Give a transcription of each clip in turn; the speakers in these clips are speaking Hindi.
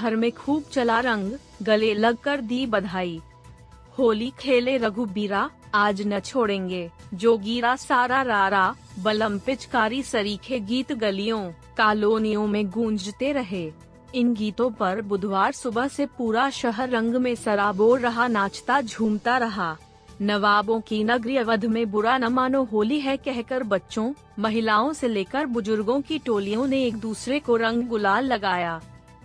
शहर में खूब चला रंग, गले लग कर दी बधाई। होली खेले रघुबीरा, आज न छोड़ेंगे। जो गिरा सारा रारा, बलम पिचकारी सरीखे गीत गलियों, कॉलोनियों में गूंजते रहे। इन गीतों पर बुधवार सुबह से पूरा शहर रंग में सराबोर रहा, नाचता झूमता रहा। नवाबों की नगरी अवध में बुरा न मानो होली है कहकर बच्चों, महिलाओं से लेकर बुज़ुर्गों की टोलियों ने एक दूसरे को रंग गुलाल लगाया।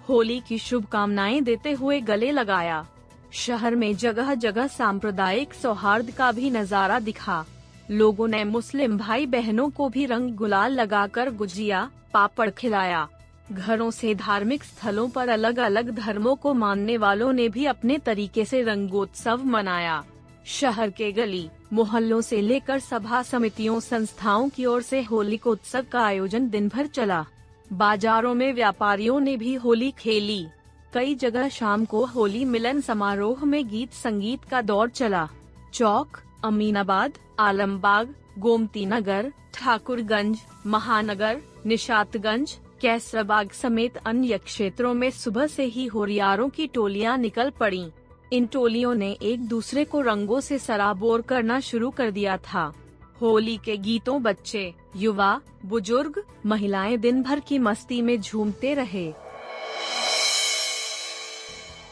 होली की शुभकामनाएँ देते हुए गले लगाया। शहर में जगह जगह सांप्रदायिक सौहार्द का भी नज़ारा दिखा। लोगों ने मुस्लिम भाई बहनों को भी रंग गुलाल लगाकर गुजिया, पापड़ खिलाया। घरों से धार्मिक स्थलों पर अलग अलग धर्मों को मानने वालों ने भी अपने तरीके से रंगोत्सव मनाया। शहर के गली, मोहल्लों से लेकर सभा समितियों, संस्थाओं की ओर से होली उत्सव का आयोजन दिन भर चला। बाजारों में व्यापारियों ने भी होली खेली। कई जगह शाम को होली मिलन समारोह में गीत संगीत का दौर चला। चौक, अमीनाबाद, आलमबाग गोमती नगर ठाकुरगंज, महानगर निशातगंज कैसरबाग समेत अन्य क्षेत्रों में सुबह से ही होरियारों की टोलियाँ निकल पड़ीं। इन टोलियों ने एक दूसरे को रंगों से सराबोर करना शुरू कर दिया था। होली के गीतों बच्चे युवा, बुज़ुर्ग, महिलाएँ दिन भर की मस्ती में झूमते रहे।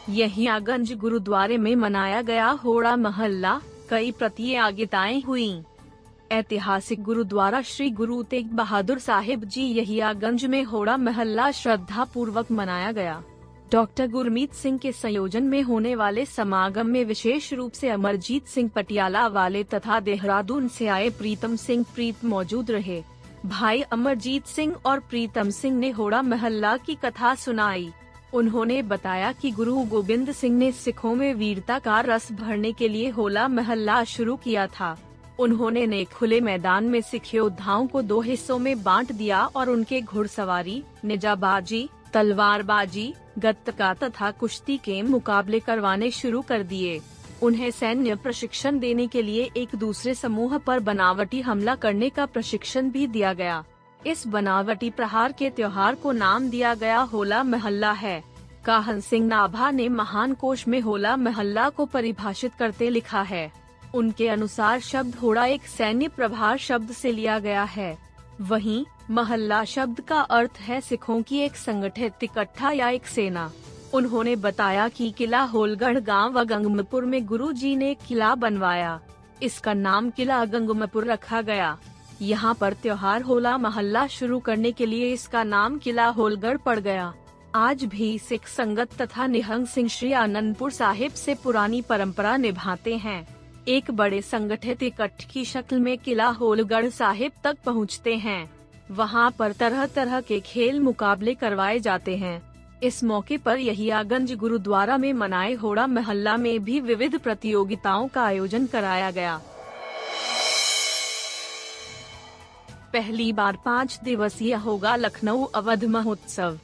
यहियागंज गुरुद्वारे में मनाया गया होड़ा महल्ला, कई प्रतियोगिताएँ हुई। ऐतिहासिक गुरुद्वारा श्री गुरु तेग बहादुर साहिब जी यहियागंज में होड़ा महल्ला श्रद्धा पूर्वक मनाया गया। डॉक्टर गुरमीत सिंह के संयोजन में होने वाले समागम में विशेष रूप से अमरजीत सिंह पटियाला वाले तथा देहरादून से आए प्रीतम सिंह प्रीत मौजूद रहे। भाई अमरजीत सिंह और प्रीतम सिंह ने होड़ा महल्ला की कथा सुनाई। उन्होंने बताया कि गुरु गोविंद सिंह ने सिखों में वीरता का रस भरने के लिए होला महल्ला शुरू किया था। उन्होंने ने खुले मैदान में सिख योद्धाओं को दो हिस्सों में बांट दिया और उनके घुड़सवारी, निजाबाजी, तलवारबाजी गत्तका तथा कुश्ती के मुकाबले करवाने शुरू कर दिए। उन्हें सैन्य प्रशिक्षण देने के लिए एक दूसरे समूह पर बनावटी हमला करने का प्रशिक्षण भी दिया गया। इस बनावटी प्रहार के त्योहार को नाम दिया गया होला महल्ला है। काहन सिंह नाभा ने महान कोश में होला महल्ला को परिभाषित करते लिखा है। उनके अनुसार शब्द होड़ा एक सैन्य प्रभार शब्द से लिया गया है। वहीं महल्ला शब्द का अर्थ है सिखों की एक संगठित इकट्ठा या एक सेना। उन्होंने बताया कि किला होलगढ़ गाँव व गंगमपुर में गुरु जी ने किला बनवाया। इसका नाम किला गंगमपुर रखा गया। यहाँ पर त्योहार होला महल्ला शुरू करने के लिए इसका नाम किला होलगढ़ पड़ गया। आज भी सिख संगत तथा निहंग सिंह श्री आनंदपुर साहिब से पुरानी परंपरा निभाते हैं। एक बड़े संगठित इकट्ठ की शक्ल में किला होलगढ़ साहिब तक पहुँचते हैं। वहाँ पर तरह तरह के खेल मुकाबले करवाए जाते हैं। इस मौके पर यहियागंज गुरुद्वारा में मनाए होड़ा महल्ला में भी विविध प्रतियोगिताओं का आयोजन कराया गया। पहली बार पाँच दिवसीय होगा लखनऊ अवध महोत्सव।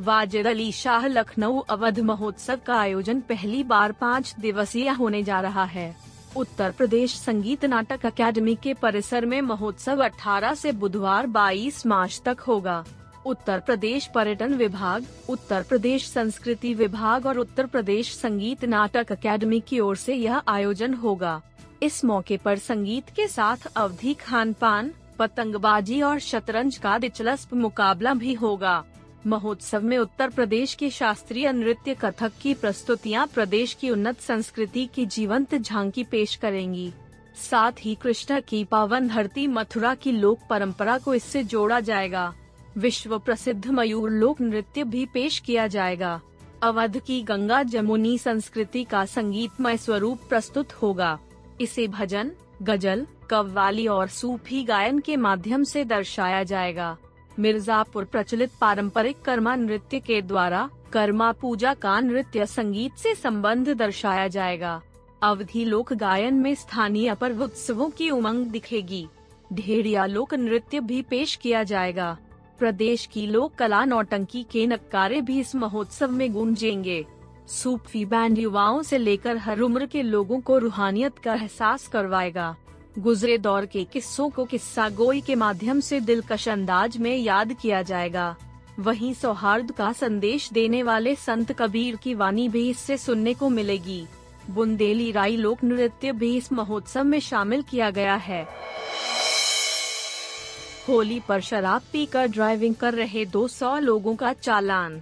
वाजिद अली शाह लखनऊ अवध महोत्सव का आयोजन पहली बार पाँच दिवसीय होने जा रहा है। उत्तर प्रदेश संगीत नाटक अकेडमी के परिसर में महोत्सव 18 से बुधवार 22 मार्च तक होगा। उत्तर प्रदेश पर्यटन विभाग, उत्तर प्रदेश संस्कृति विभाग और उत्तर प्रदेश संगीत नाटक अकेडमी की ओर से यह आयोजन होगा। इस मौके पर संगीत के साथ अवधि खान पान पतंगबाजी और शतरंज का दिलचस्प मुकाबला भी होगा। महोत्सव में उत्तर प्रदेश के शास्त्रीय नृत्य कथक की प्रस्तुतियाँ प्रदेश की उन्नत संस्कृति की जीवंत झांकी पेश करेंगी। साथ ही कृष्ण की पावन धरती मथुरा की लोक परंपरा को इससे जोड़ा जाएगा। विश्व प्रसिद्ध मयूर लोक नृत्य भी पेश किया जाएगा। अवध की गंगा जमुनी संस्कृति का संगीतमय स्वरूप प्रस्तुत होगा। इसे भजन, गज़ल, कव्वाली और सूफी गायन के माध्यम से दर्शाया जाएगा। मिर्जापुर प्रचलित पारंपरिक कर्मा नृत्य के द्वारा कर्मा पूजा का नृत्य संगीत से संबंध दर्शाया जाएगा। अवधि लोक गायन में स्थानीय पर्व उत्सवों की उमंग दिखेगी। ढेरिया लोक नृत्य भी पेश किया जाएगा। प्रदेश की लोक कला नौटंकी के नक्कारे भी इस महोत्सव में गूंजेंगे। सूफी बैंड युवाओं से लेकर हर उम्र के लोगों को रूहानियत का एहसास करवाएगा। गुजरे दौर के किस्सों को किस्सा गोई के माध्यम से दिलकश अंदाज में याद किया जाएगा। वहीं सौहार्द का संदेश देने वाले संत कबीर की वाणी भी इससे सुनने को मिलेगी। बुंदेली राई लोक नृत्य भी इस महोत्सव में शामिल किया गया है। होली पर शराब पीकर ड्राइविंग कर रहे 200 लोगों का चालान।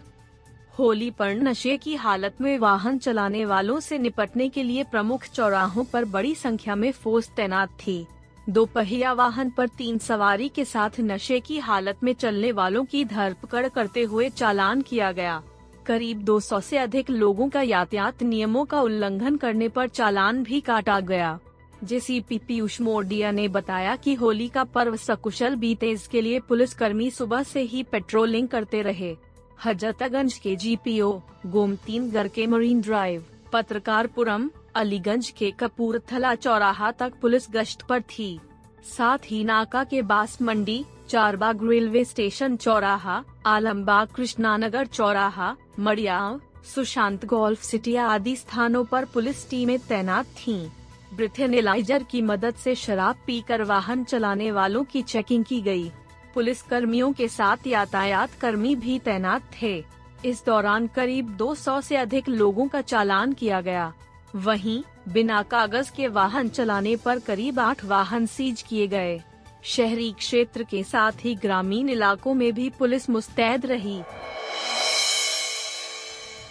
होली पर नशे की हालत में वाहन चलाने वालों से निपटने के लिए प्रमुख चौराहों पर बड़ी संख्या में फोर्स तैनात थी। दो पहिया वाहन पर तीन सवारी के साथ नशे की हालत में चलने वालों की धरपकड़ करते हुए चालान किया गया। करीब 200 से अधिक लोगों का यातायात नियमों का उल्लंघन करने पर चालान भी काटा गया। जेसीपी पीयूष मोडिया ने बताया कि होली का पर्व सकुशल बीते इसके लिए पुलिस कर्मी सुबह से ही पेट्रोलिंग करते रहे। हजरतगंज के जीपीओ, गोमतीन गर के मरीन ड्राइव पत्रकारपुरम, अलीगंज के कपूरथला चौराहा तक पुलिस गश्त पर थी साथ ही नाका के बास मंडी चारबाग रेलवे स्टेशन चौराहा, आलमबाग कृष्णानगर चौराहा, मड़ियाव, सुशांत गोल्फ सिटी आदि स्थानों पर पुलिस टीमें तैनात थीं। ब्रिथेनेलाइजर की मदद से शराब पीकर वाहन चलाने वालों की चेकिंग की गई। पुलिस कर्मियों के साथ यातायात कर्मी भी तैनात थे। इस दौरान करीब 200 से अधिक लोगों का चालान किया गया। वहीं, बिना कागज़ के वाहन चलाने पर करीब आठ वाहन सीज किए गए। शहरी क्षेत्र के साथ ही ग्रामीण इलाकों में भी पुलिस मुस्तैद रही।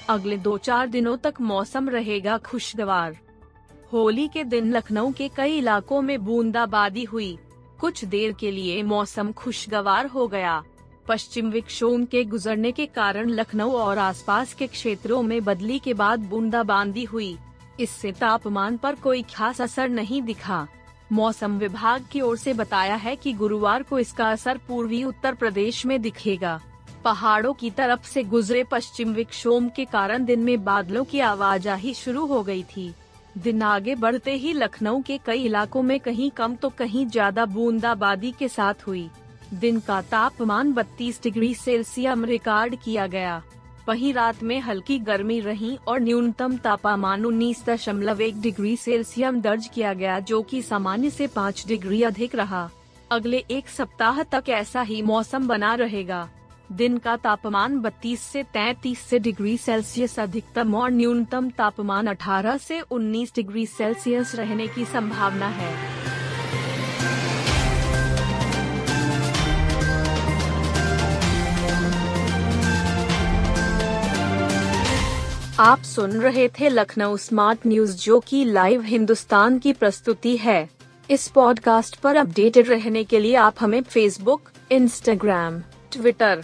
अगले दो चार दिनों तक मौसम रहेगा खुशगवार। होली के दिन लखनऊ के कई इलाकों में बूंदाबांदी हुई। कुछ देर के लिए मौसम खुशगवार हो गया। पश्चिम विक्षोभ के गुजरने के कारण लखनऊ और आसपास के क्षेत्रों में बदली के बाद बूंदाबांदी हुई। इससे तापमान पर कोई खास असर नहीं दिखा। मौसम विभाग की ओर से बताया है कि गुरुवार को इसका असर पूर्वी उत्तर प्रदेश में दिखेगा। पहाड़ों की तरफ़ से गुजरे पश्चिम विक्षोभ के कारण दिन में बादलों की आवाजाही शुरू हो गई थी। दिन आगे बढ़ते ही लखनऊ के कई इलाकों में कहीं कम तो कहीं ज़्यादा बूंदाबांदी के साथ हुई। दिन का तापमान 32 डिग्री सेल्सियस रिकॉर्ड किया गया। वहीं रात में हल्की गर्मी रही और न्यूनतम तापमान उन्नीस दशमलव एक डिग्री सेल्सियस दर्ज किया गया, जो कि सामान्य से पाँच डिग्री अधिक रहा। अगले एक सप्ताह तक ऐसा ही मौसम बना रहेगा। दिन का तापमान 32 से 33 से डिग्री सेल्सियस अधिकतम और न्यूनतम तापमान 18 से 19 डिग्री सेल्सियस रहने की संभावना है। आप सुन रहे थे लखनऊ स्मार्ट न्यूज़ जो की लाइव हिंदुस्तान की प्रस्तुति है। इस पॉडकास्ट पर अपडेटेड रहने के लिए आप हमें फेसबुक इंस्टाग्राम ट्विटर